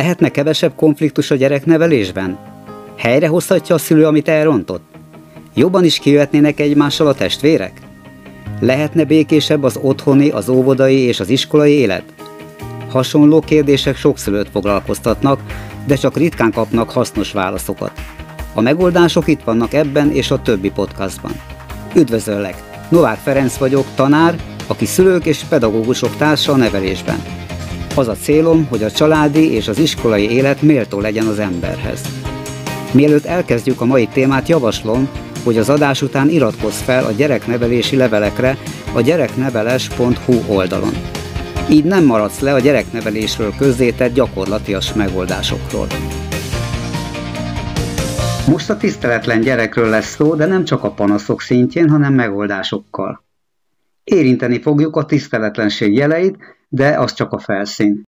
Lehetne kevesebb konfliktus a gyereknevelésben? Helyrehozhatja a szülő, amit elrontott? Jobban is kijöhetnének egymással a testvérek? Lehetne békésebb az otthoni, az óvodai és az iskolai élet? Hasonló kérdések sok szülőt foglalkoztatnak, de csak ritkán kapnak hasznos válaszokat. A megoldások itt vannak ebben és a többi podcastban. Üdvözöllek! Novák Ferenc vagyok, tanár, aki szülők és pedagógusok társa a nevelésben. Az a célom, hogy a családi és az iskolai élet méltó legyen az emberhez. Mielőtt elkezdjük a mai témát, javaslom, hogy az adás után iratkozz fel a gyereknevelési levelekre a gyerekneveles.hu oldalon. Így nem maradsz le a gyereknevelésről közzétett gyakorlatias megoldásokról. Most a tiszteletlen gyerekről lesz szó, de nem csak a panaszok szintjén, hanem megoldásokkal. Érinteni fogjuk a tiszteletlenség jeleit, de az csak a felszín.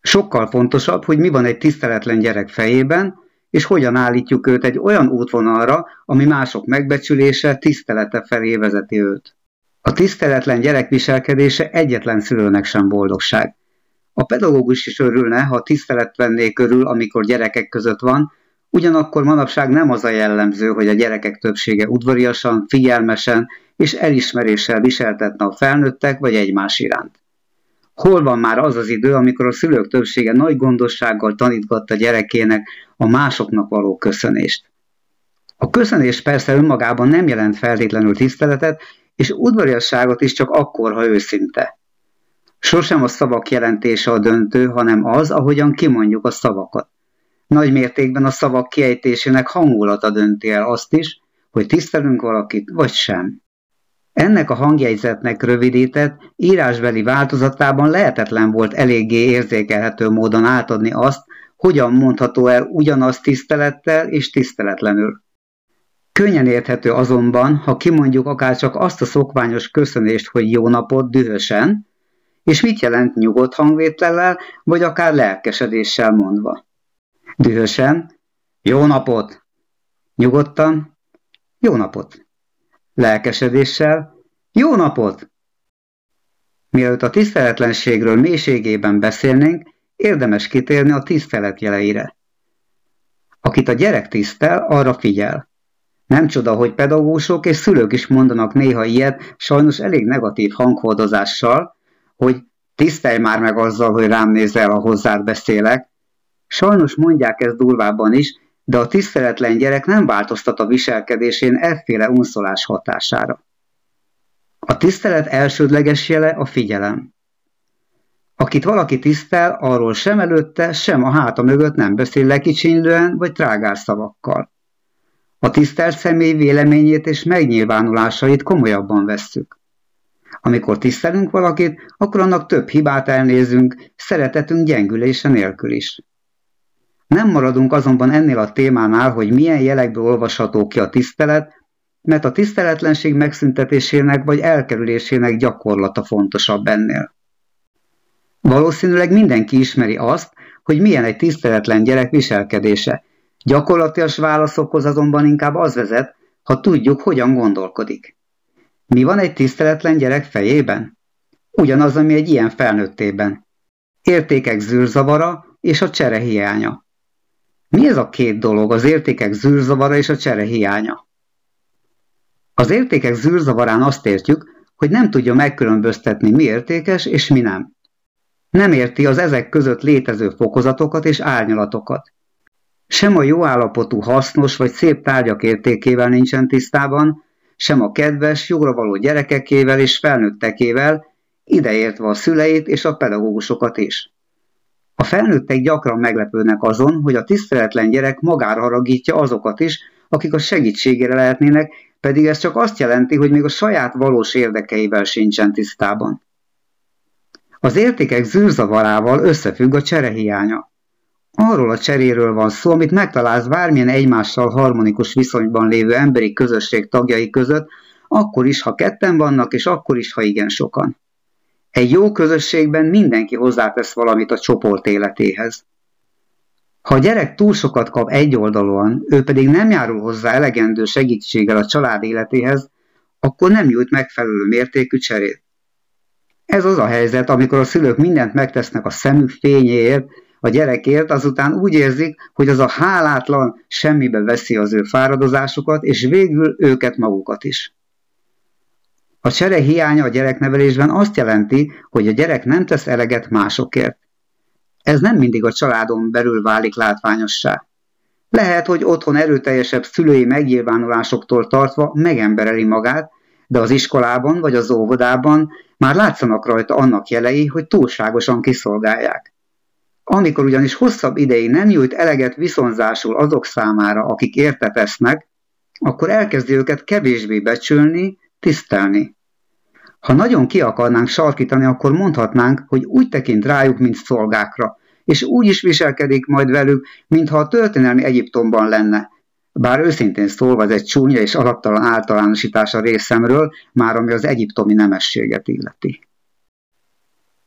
Sokkal fontosabb, hogy mi van egy tiszteletlen gyerek fejében, és hogyan állítjuk őt egy olyan útvonalra, ami mások megbecsülése, tisztelete felé vezeti őt. A tiszteletlen gyerek viselkedése egyetlen szülőnek sem boldogság. A pedagógus is örülne, ha tisztelet venné körül, amikor gyerekek között van, ugyanakkor manapság nem az a jellemző, hogy a gyerekek többsége udvariasan, figyelmesen és elismeréssel viseltetne a felnőttek vagy egymás iránt. Hol van már az az idő, amikor a szülők többsége nagy gondossággal tanítgatta gyerekének a másoknak való köszönést? A köszönés persze önmagában nem jelent feltétlenül tiszteletet, és udvariasságot is csak akkor, ha őszinte. Sosem a szavak jelentése a döntő, hanem az, ahogyan kimondjuk a szavakat. Nagy mértékben a szavak kiejtésének hangulata dönti el azt is, hogy tisztelünk valakit, vagy sem. Ennek a hangjegyzetnek rövidített, írásbeli változatában lehetetlen volt eléggé érzékelhető módon átadni azt, hogyan mondható el ugyanaz tisztelettel és tiszteletlenül. Könnyen érthető azonban, ha kimondjuk akár csak azt a szokványos köszönést, hogy jó napot dühösen, és mit jelent nyugodt hangvétellel, vagy akár lelkesedéssel mondva. Dühösen, jó napot! Nyugodtan, jó napot! Lelkesedéssel, jó napot! Mielőtt a tiszteletlenségről mélységében beszélnénk, érdemes kitérni a tisztelet jeleire. Akit a gyerek tisztel, arra figyel. Nem csoda, hogy pedagógusok és szülők is mondanak néha ilyet, sajnos elég negatív hanghordozással, hogy tisztelj már meg azzal, hogy rám nézel, a hozzád beszélek. Sajnos mondják ezt durvábban is, de a tiszteletlen gyerek nem változtat a viselkedésén efféle unszolás hatására. A tisztelet elsődleges jele a figyelem. Akit valaki tisztel, arról sem előtte, sem a háta mögött nem beszél lekicsinlően vagy trágár szavakkal. A tisztelt személy véleményét és megnyilvánulásait komolyabban vesszük. Amikor tisztelünk valakit, akkor annak több hibát elnézünk, szeretetünk gyengülése nélkül is. Nem maradunk azonban ennél a témánál, hogy milyen jelekből olvasható ki a tisztelet, mert a tiszteletlenség megszüntetésének vagy elkerülésének gyakorlata fontosabb ennél. Valószínűleg mindenki ismeri azt, hogy milyen egy tiszteletlen gyerek viselkedése. Gyakorlatias válaszokhoz azonban inkább az vezet, ha tudjuk, hogyan gondolkodik. Mi van egy tiszteletlen gyerek fejében? Ugyanaz, ami egy ilyen felnőttében. Értékek zűrzavara és a csere hiánya. Mi ez a két dolog, az értékek zűrzavara és a csere hiánya? Az értékek zűrzavarán azt értjük, hogy nem tudja megkülönböztetni mi értékes és mi nem. Nem érti az ezek között létező fokozatokat és árnyalatokat. Sem a jó állapotú hasznos vagy szép tárgyak értékével nincsen tisztában, sem a kedves, jóra való gyerekekével és felnőttekével, ideértve a szüleit és a pedagógusokat is. A felnőttek gyakran meglepődnek azon, hogy a tiszteletlen gyerek magára haragítja azokat is, akik a segítségére lehetnének, pedig ez csak azt jelenti, hogy még a saját valós érdekeivel sincsen tisztában. Az értékek zűrzavarával összefügg a cserehiánya. Arról a cseréről van szó, amit megtalálsz bármilyen egymással harmonikus viszonyban lévő emberi közösség tagjai között, akkor is, ha ketten vannak, és akkor is, ha igen sokan. Egy jó közösségben mindenki hozzátesz valamit a csoport életéhez. Ha a gyerek túl sokat kap egyoldalúan, ő pedig nem járul hozzá elegendő segítséggel a család életéhez, akkor nem jut megfelelő mértékű cserét. Ez az a helyzet, amikor a szülők mindent megtesznek a szemük fényéért, a gyerekért, azután úgy érzik, hogy az a hálátlan semmibe veszi az ő fáradozásukat, és végül őket magukat is. A csere hiánya a gyereknevelésben azt jelenti, hogy a gyerek nem tesz eleget másokért. Ez nem mindig a családon belül válik látványossá. Lehet, hogy otthon erőteljesebb szülői megnyilvánulásoktól tartva megembereli magát, de az iskolában vagy az óvodában már látszanak rajta annak jelei, hogy túlságosan kiszolgálják. Amikor ugyanis hosszabb ideig nem nyújt eleget viszonzásul azok számára, akik értetesznek, akkor elkezdi őket kevésbé becsülni, tisztelni. Ha nagyon ki akarnánk sarkítani, akkor mondhatnánk, hogy úgy tekint rájuk, mint szolgákra, és úgy is viselkedik majd velük, mintha a történelmi Egyiptomban lenne. Bár őszintén szólva ez egy csúnya és alaptalan általánosítás a részemről, már ami az egyiptomi nemességet illeti.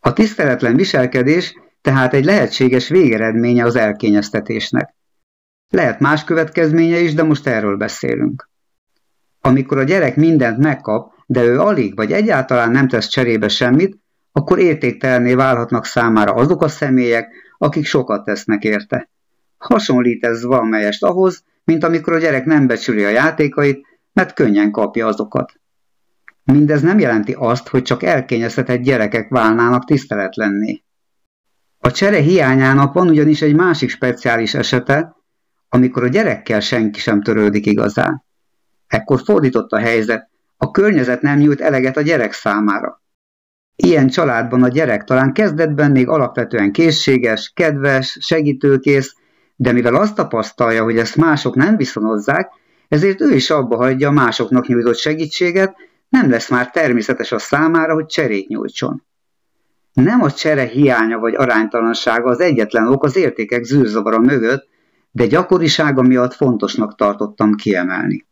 A tiszteletlen viselkedés tehát egy lehetséges végeredménye az elkényeztetésnek. Lehet más következménye is, de most erről beszélünk. Amikor a gyerek mindent megkap, de ő alig vagy egyáltalán nem tesz cserébe semmit, akkor értéktelenné válhatnak számára azok a személyek, akik sokat tesznek érte. Hasonlít ez valamelyest ahhoz, mint amikor a gyerek nem becsüli a játékait, mert könnyen kapja azokat. Mindez nem jelenti azt, hogy csak elkényeztetett gyerekek válnának tiszteletlenné. A csere hiányának van ugyanis egy másik speciális esete, amikor a gyerekkel senki sem törődik igazán. Ekkor fordított a helyzet, a környezet nem nyújt eleget a gyerek számára. Ilyen családban a gyerek talán kezdetben még alapvetően készséges, kedves, segítőkész, de mivel azt tapasztalja, hogy ezt mások nem viszonozzák, ezért ő is abba hagyja a másoknak nyújtott segítséget, nem lesz már természetes a számára, hogy cserét nyújtson. Nem a csere hiánya vagy aránytalansága az egyetlen ok az értékek zűrzavara mögött, de gyakorisága miatt fontosnak tartottam kiemelni.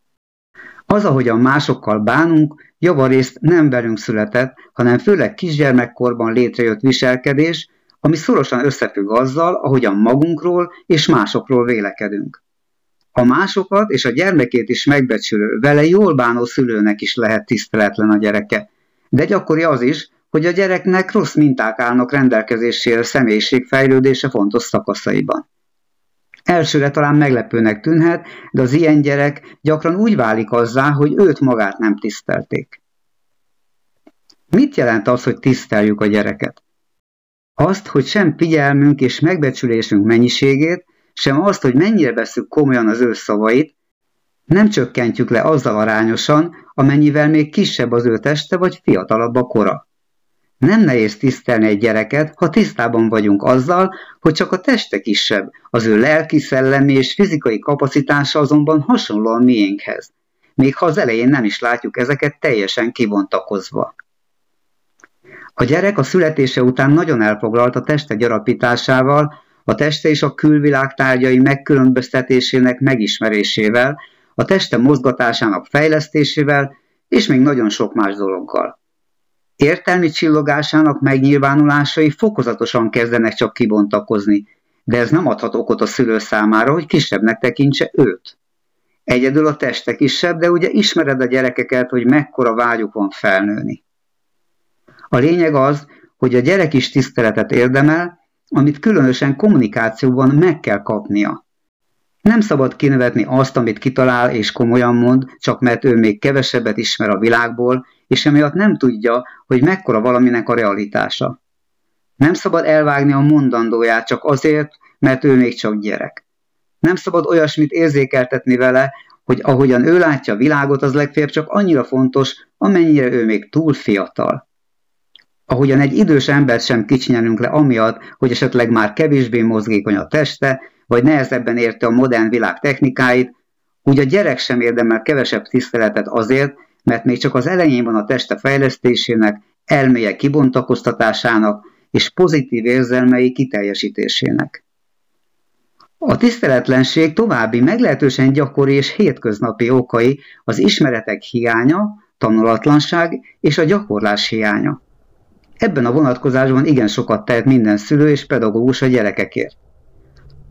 Az, ahogyan másokkal bánunk, javarészt nem velünk született, hanem főleg kisgyermekkorban létrejött viselkedés, ami szorosan összefügg azzal, ahogyan magunkról és másokról vélekedünk. A másokat és a gyermekét is megbecsülő, vele jól bánó szülőnek is lehet tiszteletlen a gyereke. De gyakori az is, hogy a gyereknek rossz minták állnak rendelkezésére személyiségfejlődése fontos szakaszaiban. Elsőre talán meglepőnek tűnhet, de az ilyen gyerek gyakran úgy válik azzá, hogy őt magát nem tisztelték. Mit jelent az, hogy tiszteljük a gyereket? Azt, hogy sem figyelmünk és megbecsülésünk mennyiségét, sem azt, hogy mennyire veszük komolyan az ő szavait, nem csökkentjük le azzal arányosan, amennyivel még kisebb az ő teste vagy fiatalabb a kora. Nem nehéz tisztelni egy gyereket, ha tisztában vagyunk azzal, hogy csak a teste kisebb, az ő lelki, szellemi és fizikai kapacitása azonban hasonló a miénkhez, még ha az elején nem is látjuk ezeket teljesen kibontakozva. A gyerek a születése után nagyon elfoglalt a teste gyarapításával, a teste és a külvilág tárgyai megkülönböztetésének megismerésével, a teste mozgatásának fejlesztésével, és még nagyon sok más dologgal. Értelmi csillogásának megnyilvánulásai fokozatosan kezdenek csak kibontakozni, de ez nem adhat okot a szülő számára, hogy kisebbnek tekintse őt. Egyedül a teste kisebb, de ugye ismered a gyerekeket, hogy mekkora vágyuk van felnőni. A lényeg az, hogy a gyerek is tiszteletet érdemel, amit különösen kommunikációban meg kell kapnia. Nem szabad kinevetni azt, amit kitalál és komolyan mond, csak mert ő még kevesebbet ismer a világból, és emiatt nem tudja, hogy mekkora valaminek a realitása. Nem szabad elvágni a mondandóját csak azért, mert ő még csak gyerek. Nem szabad olyasmit érzékeltetni vele, hogy ahogyan ő látja a világot, az legfeljebb csak annyira fontos, amennyire ő még túl fiatal. Ahogyan egy idős embert sem kicsinyelünk le amiatt, hogy esetleg már kevésbé mozgékony a teste, vagy nehezebben érte a modern világ technikáit, úgy a gyerek sem érdemel kevesebb tiszteletet azért, mert még csak az elején van a teste fejlesztésének, elméje kibontakoztatásának és pozitív érzelmei kiteljesítésének. A tiszteletlenség további meglehetősen gyakori és hétköznapi okai az ismeretek hiánya, tanulatlanság és a gyakorlás hiánya. Ebben a vonatkozásban igen sokat tehet minden szülő és pedagógus a gyerekekért.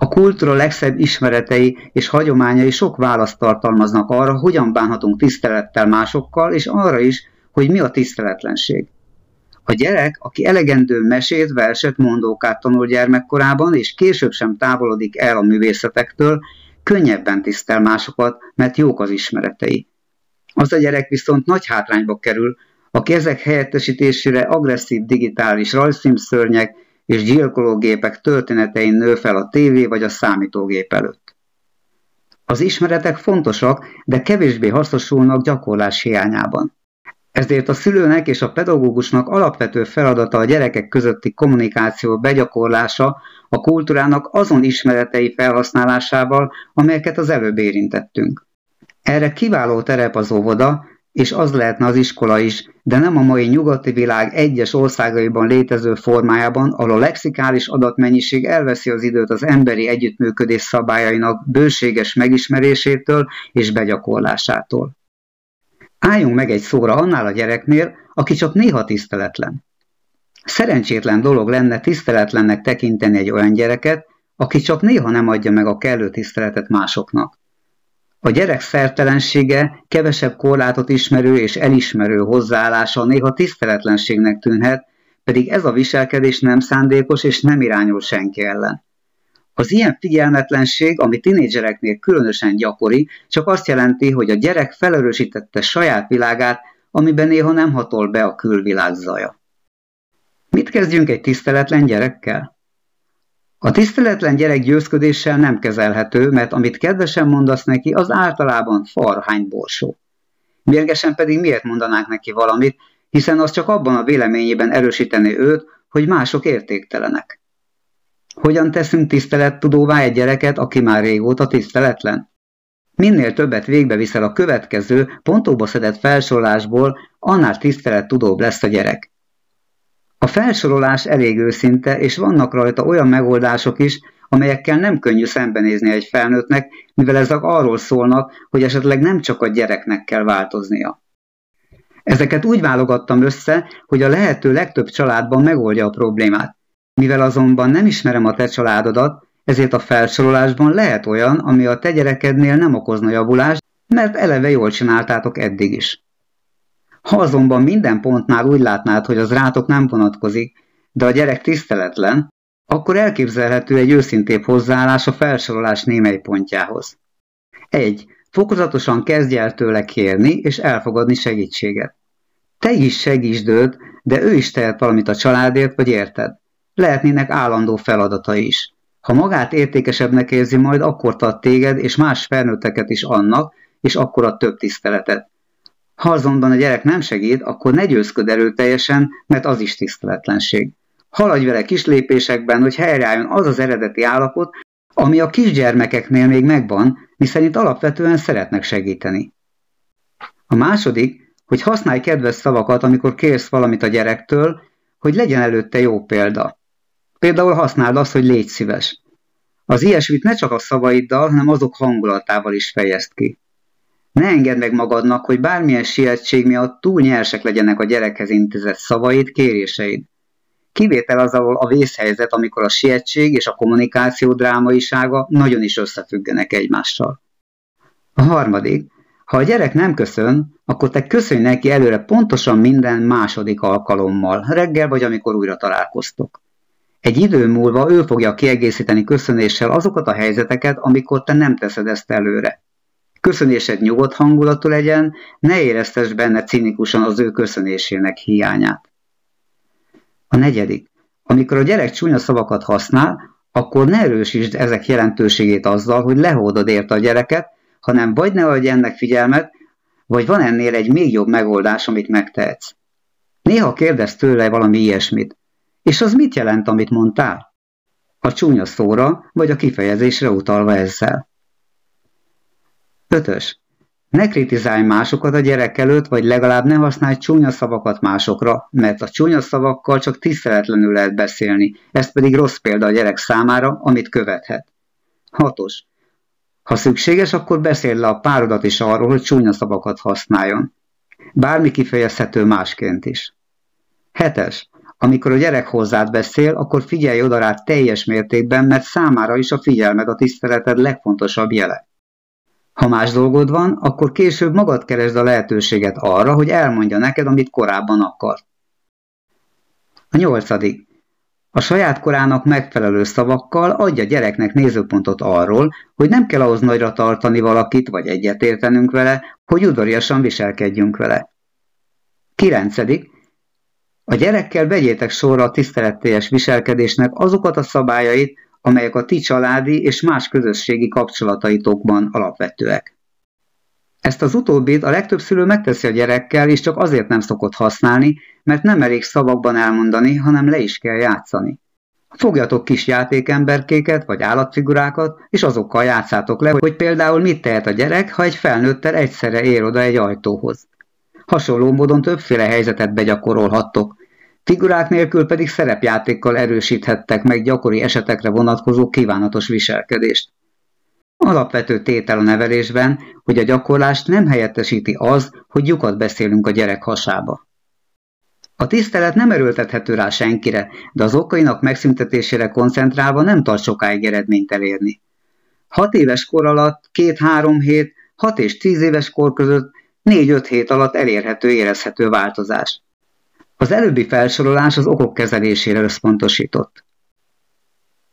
A kultúra legszebb ismeretei és hagyományai sok választ tartalmaznak arra, hogyan bánhatunk tisztelettel másokkal, és arra is, hogy mi a tiszteletlenség. A gyerek, aki elegendő mesét, verset, mondókát tanul gyermekkorában, és később sem távolodik el a művészetektől, könnyebben tisztel másokat, mert jók az ismeretei. Az a gyerek viszont nagy hátrányba kerül, aki ezek helyettesítésére agresszív digitális rajzfilmszörnyek és gyilkológépek történetein nő fel a tévé vagy a számítógép előtt. Az ismeretek fontosak, de kevésbé hasznosulnak gyakorlás hiányában. Ezért a szülőnek és a pedagógusnak alapvető feladata a gyerekek közötti kommunikáció begyakorlása a kultúrának azon ismeretei felhasználásával, amelyeket az előbb érintettünk. Erre kiváló terep az óvoda, és az lehetne az iskola is, de nem a mai nyugati világ egyes országaiban létező formájában, ahol a lexikális adatmennyiség elveszi az időt az emberi együttműködés szabályainak bőséges megismerésétől és begyakorlásától. Álljunk meg egy szóra annál a gyereknél, aki csak néha tiszteletlen. Szerencsétlen dolog lenne tiszteletlennek tekinteni egy olyan gyereket, aki csak néha nem adja meg a kellő tiszteletet másoknak. A gyerek szertelensége, kevesebb korlátot ismerő és elismerő hozzáállása néha tiszteletlenségnek tűnhet, pedig ez a viselkedés nem szándékos és nem irányul senki ellen. Az ilyen figyelmetlenség, ami tinédzsereknél különösen gyakori, csak azt jelenti, hogy a gyerek felerősítette saját világát, amiben néha nem hatol be a külvilág zaja. Mit kezdjünk egy tiszteletlen gyerekkel? A tiszteletlen gyerek győzködéssel nem kezelhető, mert amit kedvesen mondasz neki, az általában farhány borsó. Mérgesen pedig miért mondanánk neki valamit, hiszen az csak abban a véleményében erősíteni őt, hogy mások értéktelenek. Hogyan teszünk tisztelettudóvá egy gyereket, aki már régóta tiszteletlen? Minél többet végbe viszel a következő, pontóba szedett felsorolásból, annál tisztelettudóbb lesz a gyerek. A felsorolás elég őszinte, és vannak rajta olyan megoldások is, amelyekkel nem könnyű szembenézni egy felnőttnek, mivel ezek arról szólnak, hogy esetleg nem csak a gyereknek kell változnia. Ezeket úgy válogattam össze, hogy a lehető legtöbb családban megoldja a problémát. Mivel azonban nem ismerem a te családodat, ezért a felsorolásban lehet olyan, ami a te gyerekednél nem okozna javulást, mert eleve jól csináltátok eddig is. Ha azonban minden pontnál úgy látnád, hogy az rátok nem vonatkozik, de a gyerek tiszteletlen, akkor elképzelhető egy őszintébb hozzáállás a felsorolás némely pontjához. 1. Fokozatosan kezdj el tőle kérni és elfogadni segítséget. Te is segítsd őt, de ő is tehet valamit a családért vagy érted. Lehetnének állandó feladata is. Ha magát értékesebbnek érzi majd, akkor tart téged és más felnőtteket is annak, és akkor a több tiszteletet. Ha azonban a gyerek nem segít, akkor ne győzköd erőteljesen, mert az is tiszteletlenség. Haladj vele kis lépésekben, hogy helyreálljon az az eredeti állapot, ami a kisgyermekeknél még megvan, miszerint alapvetően szeretnek segíteni. A második, hogy használj kedves szavakat, amikor kérsz valamit a gyerektől, hogy legyen előtte jó példa. Például használd azt, hogy légy szíves. Az ilyesmit ne csak a szavaiddal, hanem azok hangulatával is fejezd ki. Ne engedd meg magadnak, hogy bármilyen sietség miatt túl nyersek legyenek a gyerekhez intézett szavaid, kéréseid. Kivétel az, ahol a vészhelyzet, amikor a sietség és a kommunikáció drámaisága nagyon is összefüggenek egymással. A harmadik, ha a gyerek nem köszön, akkor te köszönj neki előre pontosan minden második alkalommal, reggel vagy amikor újra találkoztok. Egy idő múlva ő fogja kiegészíteni köszönéssel azokat a helyzeteket, amikor te nem teszed ezt előre. Köszönésed nyugodt hangulatú legyen, ne éreztess benne cinikusan az ő köszönésének hiányát. A negyedik. Amikor a gyerek csúnya szavakat használ, akkor ne erősítsd ezek jelentőségét azzal, hogy lehódod érte a gyereket, hanem vagy ne adj ennek figyelmet, vagy van ennél egy még jobb megoldás, amit megtehetsz. Néha kérdez tőle valami ilyesmit. És az mit jelent, amit mondtál? A csúnya szóra, vagy a kifejezésre utalva ezzel. Ötös. Ne kritizálj másokat a gyerek előtt, vagy legalább ne használj csúnya szavakat másokra, mert a csúnya szavakkal csak tiszteletlenül lehet beszélni, ez pedig rossz példa a gyerek számára, amit követhet. Hatos. Ha szükséges, akkor beszélj le a párodat is arról, hogy csúnya szavakat használjon. Bármi kifejezhető másként is. Hetes. Amikor a gyerek hozzád beszél, akkor figyelj oda rá teljes mértékben, mert számára is a figyelmed a tiszteleted legfontosabb jele. Ha más dolgod van, akkor később magad keresd a lehetőséget arra, hogy elmondja neked, amit korábban akart. A nyolcadik. A saját korának megfelelő szavakkal adja gyereknek nézőpontot arról, hogy nem kell ahhoz nagyra tartani valakit, vagy egyetértenünk vele, hogy udvariasan viselkedjünk vele. Kilencedik. A gyerekkel vegyétek sorra a tiszteletteljes viselkedésnek azokat a szabályait, amelyek a ti családi és más közösségi kapcsolataitokban alapvetőek. Ezt az utóbbit a legtöbb szülő megteszi a gyerekkel, és csak azért nem szokott használni, mert nem elég szavakban elmondani, hanem le is kell játszani. Fogjatok kis játékemberkéket vagy állatfigurákat, és azokkal játszátok le, hogy például mit tehet a gyerek, ha egy felnőttel egyszerre ér oda egy ajtóhoz. Hasonló módon többféle helyzetet begyakorolhattok. Figurák nélkül pedig szerepjátékkal erősíthettek meg gyakori esetekre vonatkozó kívánatos viselkedést. Alapvető tétel a nevelésben, hogy a gyakorlást nem helyettesíti az, hogy lyukat beszélünk a gyerek hasába. A tisztelet nem erőltethető rá senkire, de az okainak megszüntetésére koncentrálva nem tart sokáig eredményt elérni. Hat éves kor alatt, két-három hét, hat és tíz éves kor között négy-öt hét alatt elérhető, érezhető változás. Az előbbi felsorolás az okok kezelésére összpontosított.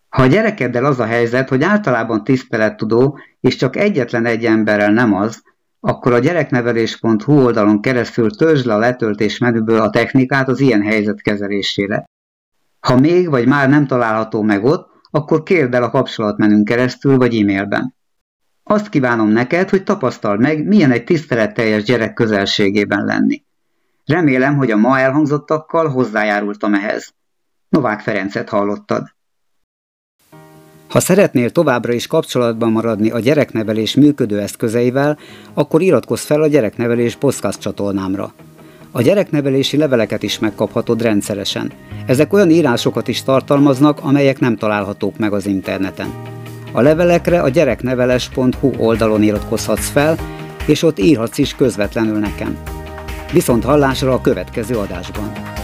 Ha a gyerekeddel az a helyzet, hogy általában tisztelettudó, és csak egyetlen egy emberrel nem az, akkor a gyereknevelés.hu oldalon keresztül töltsd le a letöltés menüből a technikát az ilyen helyzet kezelésére. Ha még vagy már nem található meg ott, akkor kérd el a kapcsolatmenün keresztül vagy e-mailben. Azt kívánom neked, hogy tapasztald meg, milyen egy tiszteletteljes gyerek közelségében lenni. Remélem, hogy a ma elhangzottakkal hozzájárultam ehhez. Novák Ferencet hallottad. Ha szeretnél továbbra is kapcsolatban maradni a gyereknevelés működő eszközeivel, akkor iratkozz fel a Gyereknevelés podcast csatornámra. A gyereknevelési leveleket is megkaphatod rendszeresen. Ezek olyan írásokat is tartalmaznak, amelyek nem találhatók meg az interneten. A levelekre a gyerekneveles.hu oldalon iratkozhatsz fel, és ott írhatsz is közvetlenül nekem. Viszont hallásra a következő adásban.